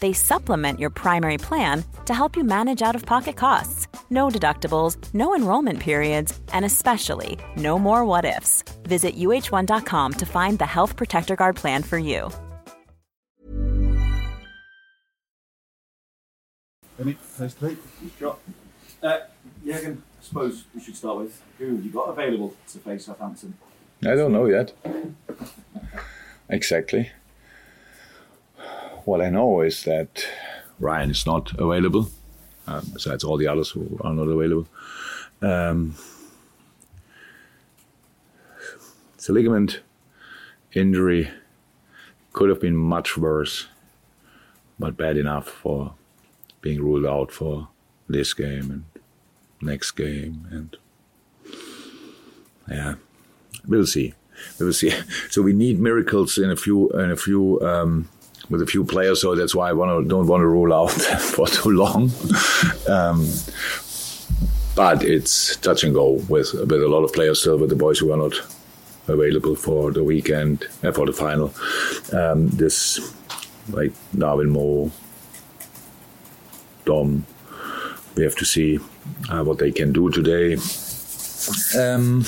They supplement your primary plan to help you manage out of pocket costs. No deductibles, no enrollment periods, and especially no more what ifs. Visit uh1.com to find the Health Protector Guard plan for you. Any place to be? Sure. Uh, Jürgen, I suppose we should start with who have you got available to face Southampton? I don't know yet. exactly. What I know is that Ryan is not available, um, besides all the others who are not available. Um, a ligament injury. Could have been much worse, but bad enough for being ruled out for this game and next game. And yeah, we'll see. We'll see. So we need miracles in a few in a few um, with a few players. So that's why I wanna, don't want to rule out for too long. Um, but it's touch and go with with a lot of players still. With the boys who are not available for the weekend uh, for the final. Um, this like Darwin Mo, Dom. We have to see uh, what they can do today. Um,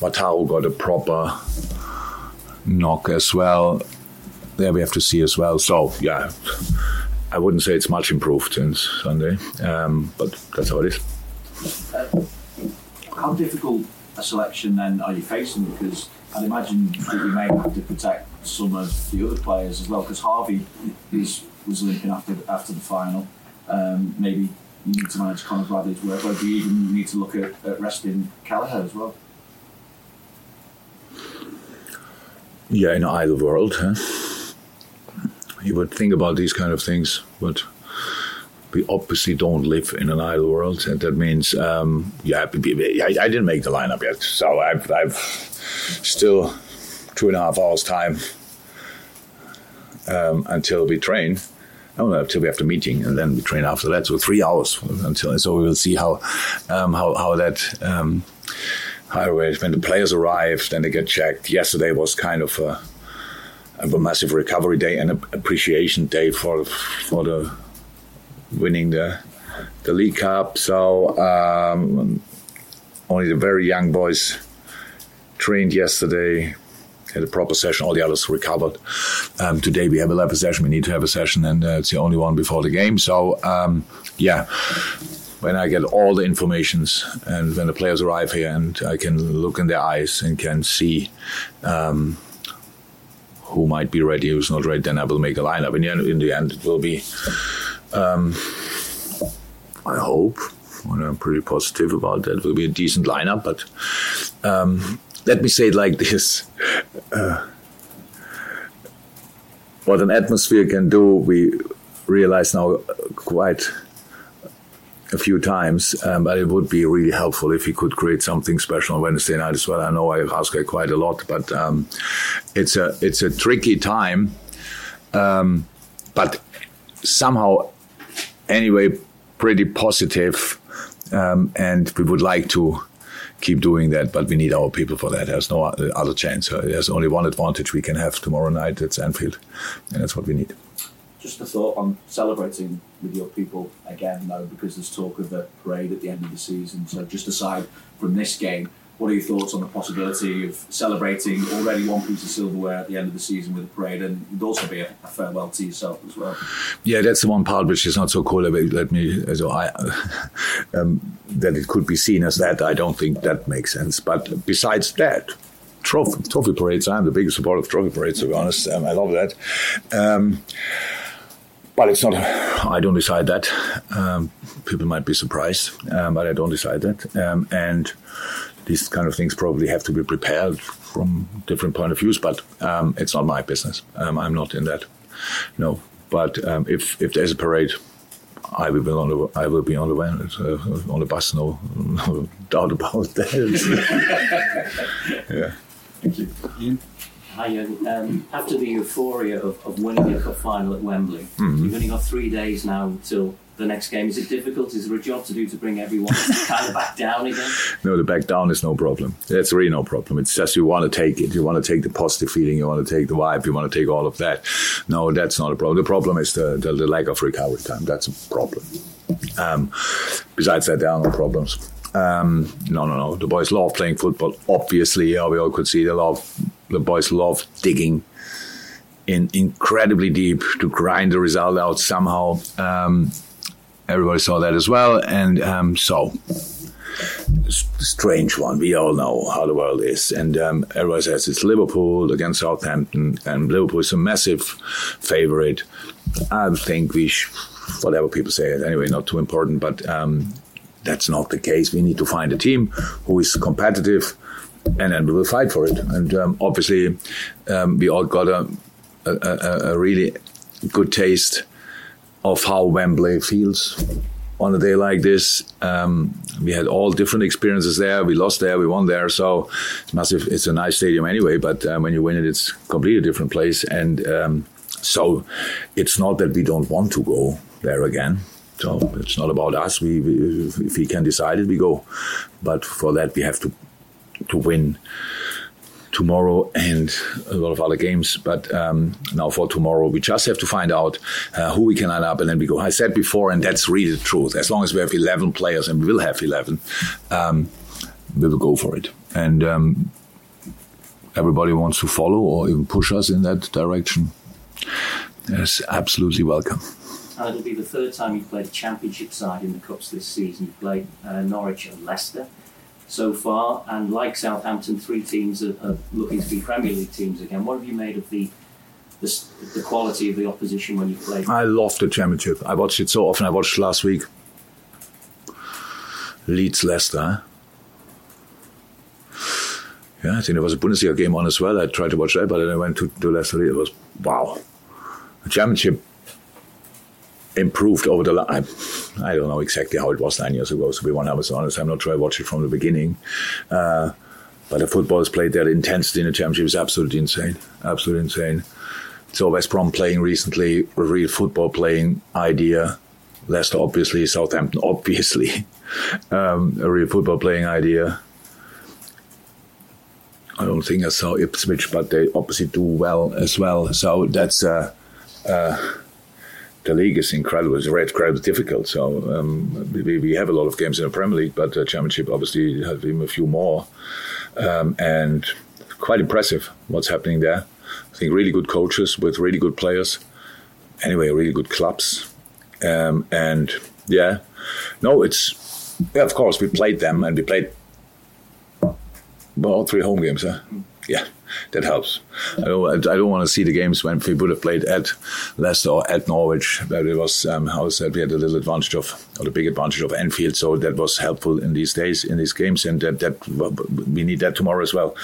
Wataru got a proper knock as well. There we have to see as well. So yeah, I wouldn't say it's much improved since Sunday, um, but that's how it is. Uh, how difficult a selection then are you facing? Because I'd imagine that you may have to protect some of the other players as well. Because Harvey is, was limping after after the final. Um, maybe you need to manage Conor Bradley's workload. Do you even need to look at, at resting Kelleher as well? Yeah, in an idle world, huh? You would think about these kind of things, but we obviously don't live in an idle world, and that means, um, yeah, I, didn't make the lineup yet, so I've, I've still two and a half hours time um, until we train. Oh, until we have the meeting, and then we train after that. So three hours until. So we will see how um, how how that. Um, how when the players arrive, then they get checked. Yesterday was kind of a, a massive recovery day and appreciation day for for the winning the the League Cup. So um, only the very young boys trained yesterday, had a proper session. All the others recovered. Um, today we have a level session. We need to have a session, and uh, it's the only one before the game. So um, yeah. When I get all the informations and when the players arrive here and I can look in their eyes and can see um, who might be ready, who's not ready, then I will make a lineup. In the end, in the end it will be um, I hope, and I'm pretty positive about that, it will be a decent lineup. But um, let me say it like this. Uh, what an atmosphere can do, we realize now quite a few times, um, but it would be really helpful if he could create something special on Wednesday night as well. I know I ask her quite a lot, but um, it's a it's a tricky time. Um, but somehow, anyway, pretty positive, um, and we would like to keep doing that, but we need our people for that. There's no other chance. There's only one advantage we can have tomorrow night. It's Anfield, and that's what we need. Just a thought on celebrating with your people again, though, because there's talk of a parade at the end of the season. So, just aside from this game, what are your thoughts on the possibility of celebrating already one piece of silverware at the end of the season with a parade, and it would also be a, a farewell to yourself as well? Yeah, that's the one part which is not so cool. Let me, so I, um, that it could be seen as that. I don't think that makes sense. But besides that, trophy, trophy parades. I'm the biggest supporter of trophy parades, to be honest. Um, I love that. Um, but it's not, I don't decide that. Um, people might be surprised, um, but I don't decide that. Um, and these kind of things probably have to be prepared from different point of views, but um, it's not my business. I'm not in that. No. But if, if there's a parade, I will be on the I will be on the van uh, on the bus. No, no doubt about that. yeah. Thank you. Ian? Hi, Jürgen. Um, after the euphoria of, of winning the cup final at Wembley, mm-hmm. you've only got three days now till the next game. Is it difficult? Is there a job to do to bring everyone kind of back down again? No, the back down is no problem. That's really no problem. It's just you want to take it. You want to take the positive feeling. You want to take the vibe. You want to take all of that. No, that's not a problem. The problem is the, the, the lack of recovery time. That's a problem. Um, besides that, there are no problems. Um, no, no, no. The boys love playing football. Obviously, yeah, we all could see they love. The boys love digging in incredibly deep to grind the result out somehow. Um, everybody saw that as well. And um, so, strange one. We all know how the world is. And um, everybody says it's Liverpool against Southampton, and Liverpool is a massive favorite. I think we, sh- whatever people say, anyway, not too important, but um, that's not the case. We need to find a team who is competitive. And then we will fight for it. And um, obviously, um, we all got a, a, a really good taste of how Wembley feels on a day like this. Um, we had all different experiences there. We lost there, we won there. So it's massive. It's a nice stadium anyway, but um, when you win it, it's completely different place. And um, so it's not that we don't want to go there again. So it's not about us. We, we if we can decide it, we go. But for that, we have to to win tomorrow and a lot of other games. But um, now for tomorrow, we just have to find out uh, who we can line up, and then we go. I said before, and that's really the truth. As long as we have 11 players, and we will have 11, um, we will go for it. And um, everybody wants to follow or even push us in that direction. Yes, absolutely welcome. Uh, it'll be the third time you've played a championship side in the Cups this season. You've played uh, Norwich and Leicester so far, and like Southampton, three teams are, are, looking to be Premier League teams again. What have you made of the, the the, quality of the opposition when you play? I love the Championship. I watched it so often. I watched last week Leeds Leicester. Yeah, I think there was a Bundesliga game on as well. I tried to watch that, but then I went to, to Leicester. It was wow. The Championship improved over the line. I don't know exactly how it was nine years ago, So we to be 100% honest. I'm not sure I watched it from the beginning. Uh, but the football is played there. The intensity in the championship is absolutely insane. Absolutely insane. So West Brom playing recently, a real football playing idea. Leicester, obviously. Southampton, obviously. um, a real football playing idea. I don't think I saw Ipswich, but they obviously do well as well. So that's uh, uh, the league is incredible. It's incredibly difficult. So um, we, we, have a lot of games in the Premier League, but the Championship obviously has even a few more. Um, and quite impressive what's happening there. I think really good coaches with really good players. Anyway, really good clubs. Um, and yeah, no, it's yeah. Of course, we played them, and we played well, all three home games. Huh? Yeah that helps. I don't, I don't want to see the games when we would have played at Leicester or at Norwich, but it was, um, I said, we had a little advantage of, or the big advantage of Anfield, so that was helpful in these days, in these games, and that, that we need that tomorrow as well.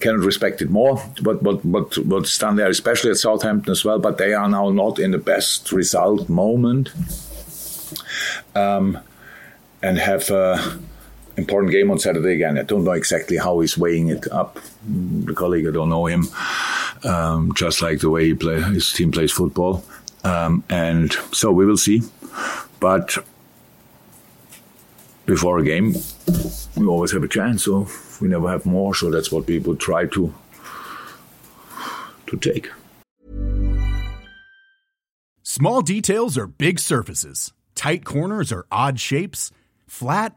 Cannot respect it more, but what, what's done there, especially at Southampton as well, but they are now not in the best result moment. Um, and have. Uh, important game on Saturday again. I don't know exactly how he's weighing it up. The colleague, I don't know him. Um, just like the way he play, his team plays football. Um, and so we will see. But before a game, we always have a chance. So we never have more. So that's what would try to to take. Small details are big surfaces. Tight corners are odd shapes. Flat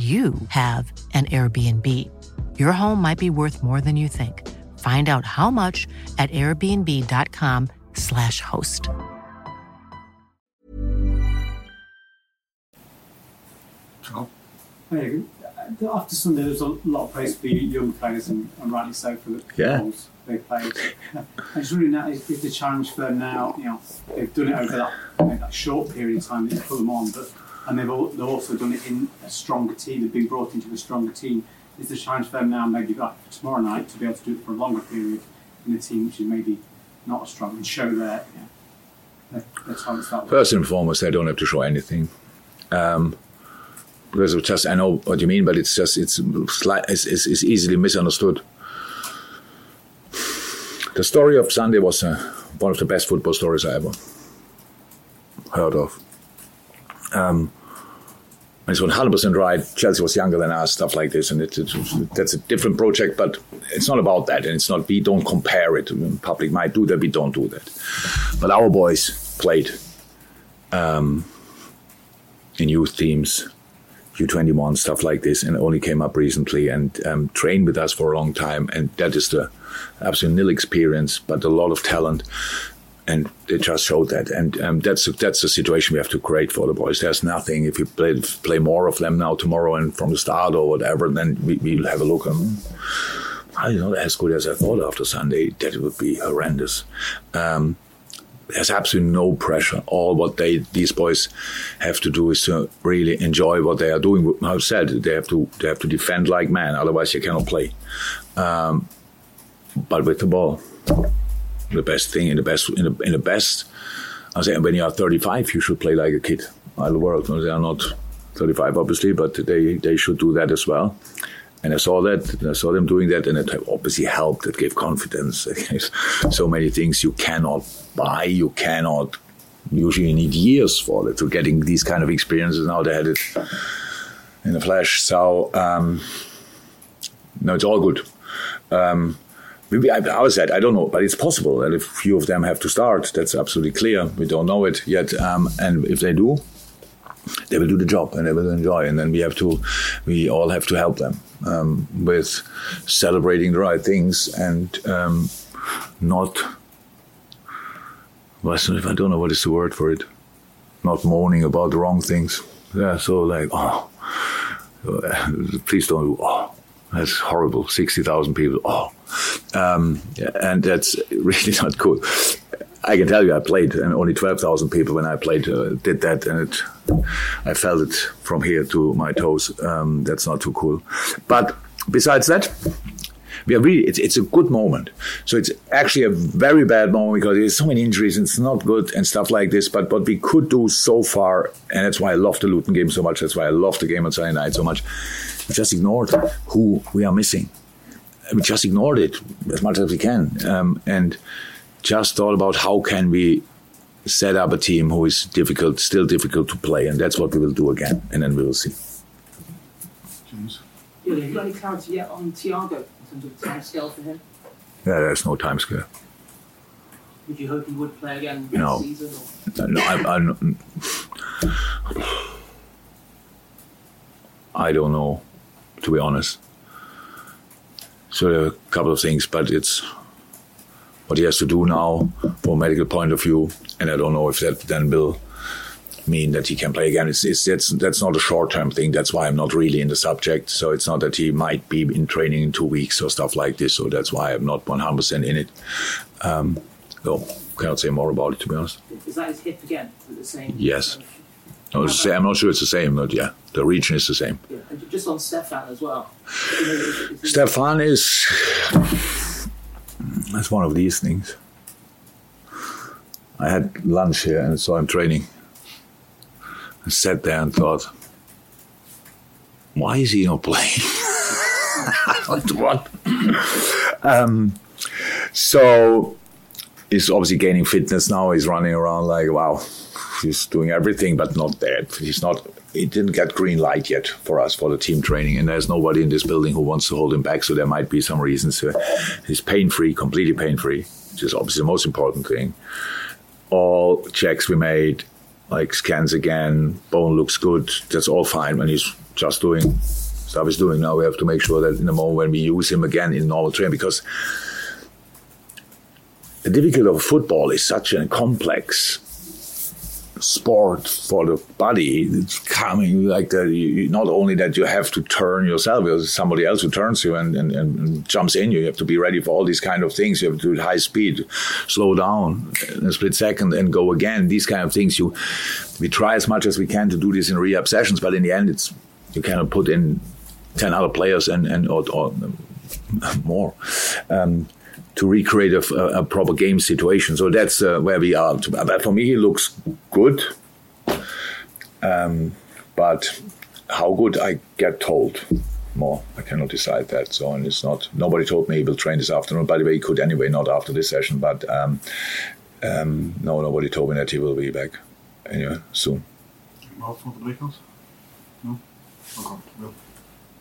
you have an Airbnb. Your home might be worth more than you think. Find out how much at airbnb.com/slash host. Uh, after Sunday, there's a lot of praise for the young players, and, and rightly so for the Yeah. goals they played. I just really know is, is the challenge for them now. You know, they've done it over that, you know, that short period of time that you put them on, but and they've, all, they've also done it in a stronger team. They've been brought into a stronger team. Is the challenge for them now maybe like for tomorrow night to be able to do it for a longer period in a team which is maybe not as strong and show their their, their talents that way? First and foremost, they don't have to show anything. Um, because it's just I know what you mean, but it's just it's it's, it's, it's easily misunderstood. The story of Sunday was uh, one of the best football stories I ever heard of. Um, and it's 100% right. Chelsea was younger than us, stuff like this, and it, it, that's a different project. But it's not about that, and it's not. We don't compare it. Public might do that. We don't do that. But our boys played um, in youth teams, U21 stuff like this, and only came up recently and um, trained with us for a long time. And that is the absolute nil experience, but a lot of talent. And they just showed that, and um, that's that's the situation we have to create for the boys. There's nothing if you play play more of them now tomorrow and from the start or whatever, then we, we'll have a look. And, I not as good as I thought after Sunday. That would be horrendous. Um, there's absolutely no pressure. All what they these boys have to do is to really enjoy what they are doing. How said they have to they have to defend like men, otherwise you cannot play. Um, but with the ball, the best thing in the best in the, in the best. I say when you are 35, you should play like a kid. The world, they are not 35 obviously, but they they should do that as well. And I saw that, I saw them doing that, and it obviously helped. It gave confidence. So many things you cannot buy, you cannot. Usually, you need years for it to getting these kind of experiences. Now they had it in the flesh. So, um, no, it's all good. Um, maybe I, was said I don't know, but it's possible that if few of them have to start, that's absolutely clear. We don't know it yet, um, and if they do, they will do the job and they will enjoy. And then we have to, we all have to help them um, with celebrating the right things and um, not. Well, I don't know what is the word for it. Not moaning about the wrong things. Yeah, so like, oh, please don't. Oh, that's horrible. Sixty thousand people. Oh, um, and that's really not cool. I can tell you, I played, and only 12,000 people when I played uh, did that, and it, I felt it from here to my toes. Um, that's not too cool. But besides that, we are really, it's, it's a good moment. So it's actually a very bad moment because there's so many injuries and it's not good and stuff like this. But what we could do so far, and that's why I love the Luton game so much, that's why I love the game on Sunday night so much, just ignored who we are missing. We just ignored it as much as we can. Um, and just thought about how can we set up a team who is difficult, still difficult to play, and that's what we will do again, and then we will see. James. Yeah, have you got any clarity yet on Thiago in terms of time scale for him? Yeah, there's no time scale. Would you hope he would play again next No. season? Or? No, I'm, I'm, I don't know, to be honest. So there are a couple of things, but it's what he has to do now from a medical point of view, and I don't know if that then will mean that he can play again. It's, it's that's that's not a short term thing. That's why I'm not really in the subject. So it's not that he might be in training in two weeks or stuff like this. So that's why I'm not 100 percent in it. Um, so cannot say more about it to be honest. Is that his hip again? Is it the same? Yes. No, it's the same. I'm not sure it's the same, but yeah, the region is the same. Yeah. And just on Stefan as well. You know, is- is he- Stefan is that's one of these things. I had lunch here and saw him training. I sat there and thought, why is he not playing? What? um, so he's obviously gaining fitness now. He's running around like wow, he's doing everything, but not that. He's not. He didn't get green light yet for us for the team training, and there's nobody in this building who wants to hold him back. So there might be some reasons. Uh, he's pain free, completely pain free, which is obviously the most important thing. All checks we made, like scans again, bone looks good. That's all fine when he's just doing stuff he's doing. Now we have to make sure that in the moment when we use him again in normal training, because the difficulty of football is such a complex sport for the body. It's coming like that. Not only that you have to turn yourself, there's somebody else who turns you and, and, and jumps in you. You have to be ready for all these kind of things. You have to do it high speed, slow down in a split second and go again. These kind of things. You we try as much as we can to do this in rehab sessions, but in the end, it's you cannot put in ten other players and and or, or more. Um, to recreate a, a proper game situation. So that's uh, where we are. But for me, it looks good. Um, but how good I get told more, I cannot decide that. So and it's not. Nobody told me he will train this afternoon. By the way, he could anyway, not after this session. But um, um, no, nobody told me that he will be back anyway soon. Well, for the Lakers? No? Okay.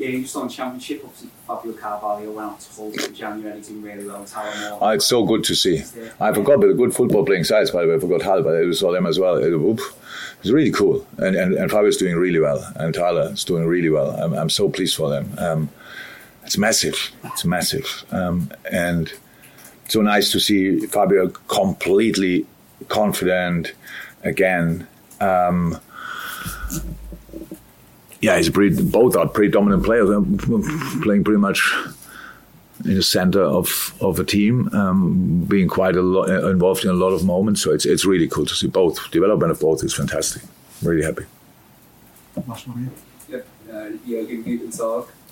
Yeah, you just on championship. Obviously, Fabio Carvalho went out to Hull in January. He's doing really well. Tyler Morton. Oh, it's so good to see. I forgot about the good football playing sides, by the way. I forgot Hull, but I saw them as well. It's really cool. And, and, and Fabio's doing really well. And Tyler is doing really well. I'm, I'm so pleased for them. Um, it's massive. It's massive. Um, and so nice to see Fabio completely confident again. Um, yeah, he's pretty, both are pretty dominant players, um, playing pretty much in the center of, of a team, um, being quite a lot involved in a lot of moments. So it's it's really cool to see both. Development of both is fantastic. I'm Really happy. Last one here. Yep, uh, Jürgen guten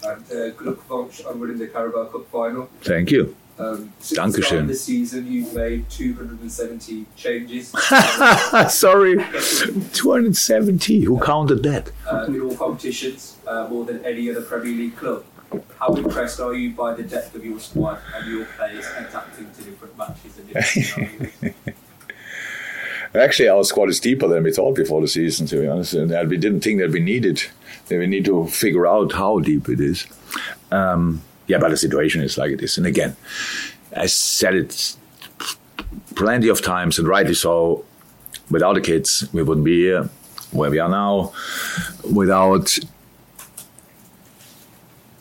and uh, Glückwunsch on winning the Carabao Cup final. Thank you. Um, the Dankeschön. season, you've made 270 changes Sorry, 270. Who counted that? uh, in all competitions, uh, more than any other Premier League club. How impressed are you by the depth of your squad and your players adapting to different matches and different? Actually, our squad is deeper than we thought before the season, to be honest. And we didn't think that we needed. That we need to figure out how deep it is. Um, yeah, but the situation is like it is. And again, I said it plenty of times, and rightly so. Without the kids, we wouldn't be here where we are now. Without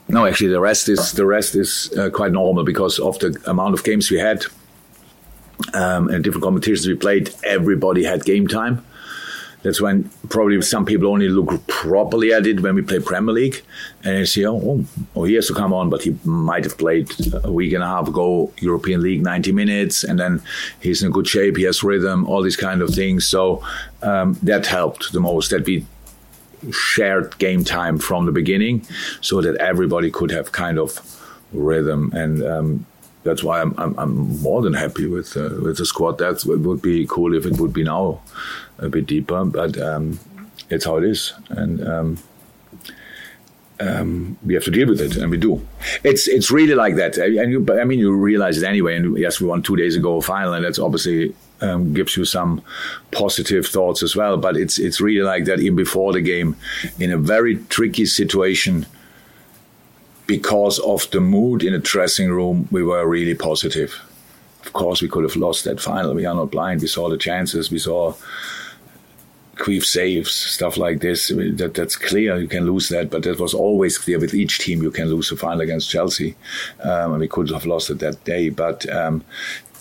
no, actually, the rest is the rest is uh, quite normal because of the amount of games we had um, and different competitions we played. Everybody had game time. That's when probably some people only look properly at it when we play Premier League, and they see, oh, oh, oh, he has to come on, but he might have played a week and a half ago European League 90 minutes, and then he's in good shape, he has rhythm, all these kind of things. So um, that helped the most that we shared game time from the beginning, so that everybody could have kind of rhythm and. Um, that's why I'm, I'm, I'm more than happy with uh, with the squad. That would be cool if it would be now a bit deeper, but um, it's how it is, and um, um, we have to deal with it, and we do. It's it's really like that, and you, I mean you realize it anyway. And yes, we won two days ago a final, and that's obviously um, gives you some positive thoughts as well. But it's it's really like that even before the game, in a very tricky situation because of the mood in the dressing room, we were really positive. Of course, we could have lost that final. We are not blind. We saw the chances. We saw Queef saves, stuff like this. That that's clear. You can lose that, but that was always clear with each team. You can lose the final against Chelsea, um, and we could have lost it that day. But um,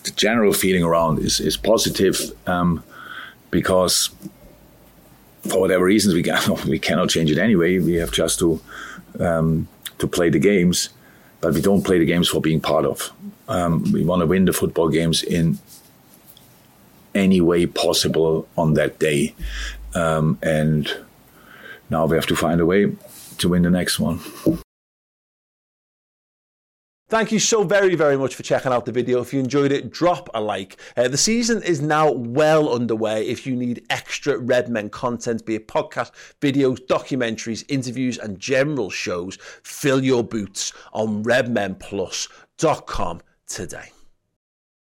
the general feeling around is is positive um, because for whatever reasons we can, we cannot change it anyway. We have just to um, to play the games, but we don't play the games for being part of. Um, we want to win the football games in any way possible on that day. Um, and now we have to find a way to win the next one. Thank you so very, very much for checking out the video. If you enjoyed it, drop a like. Uh, the season is now well underway. If you need extra Redmen content, be it podcast, videos, documentaries, interviews, and general shows, fill your boots on redmenplus.com today.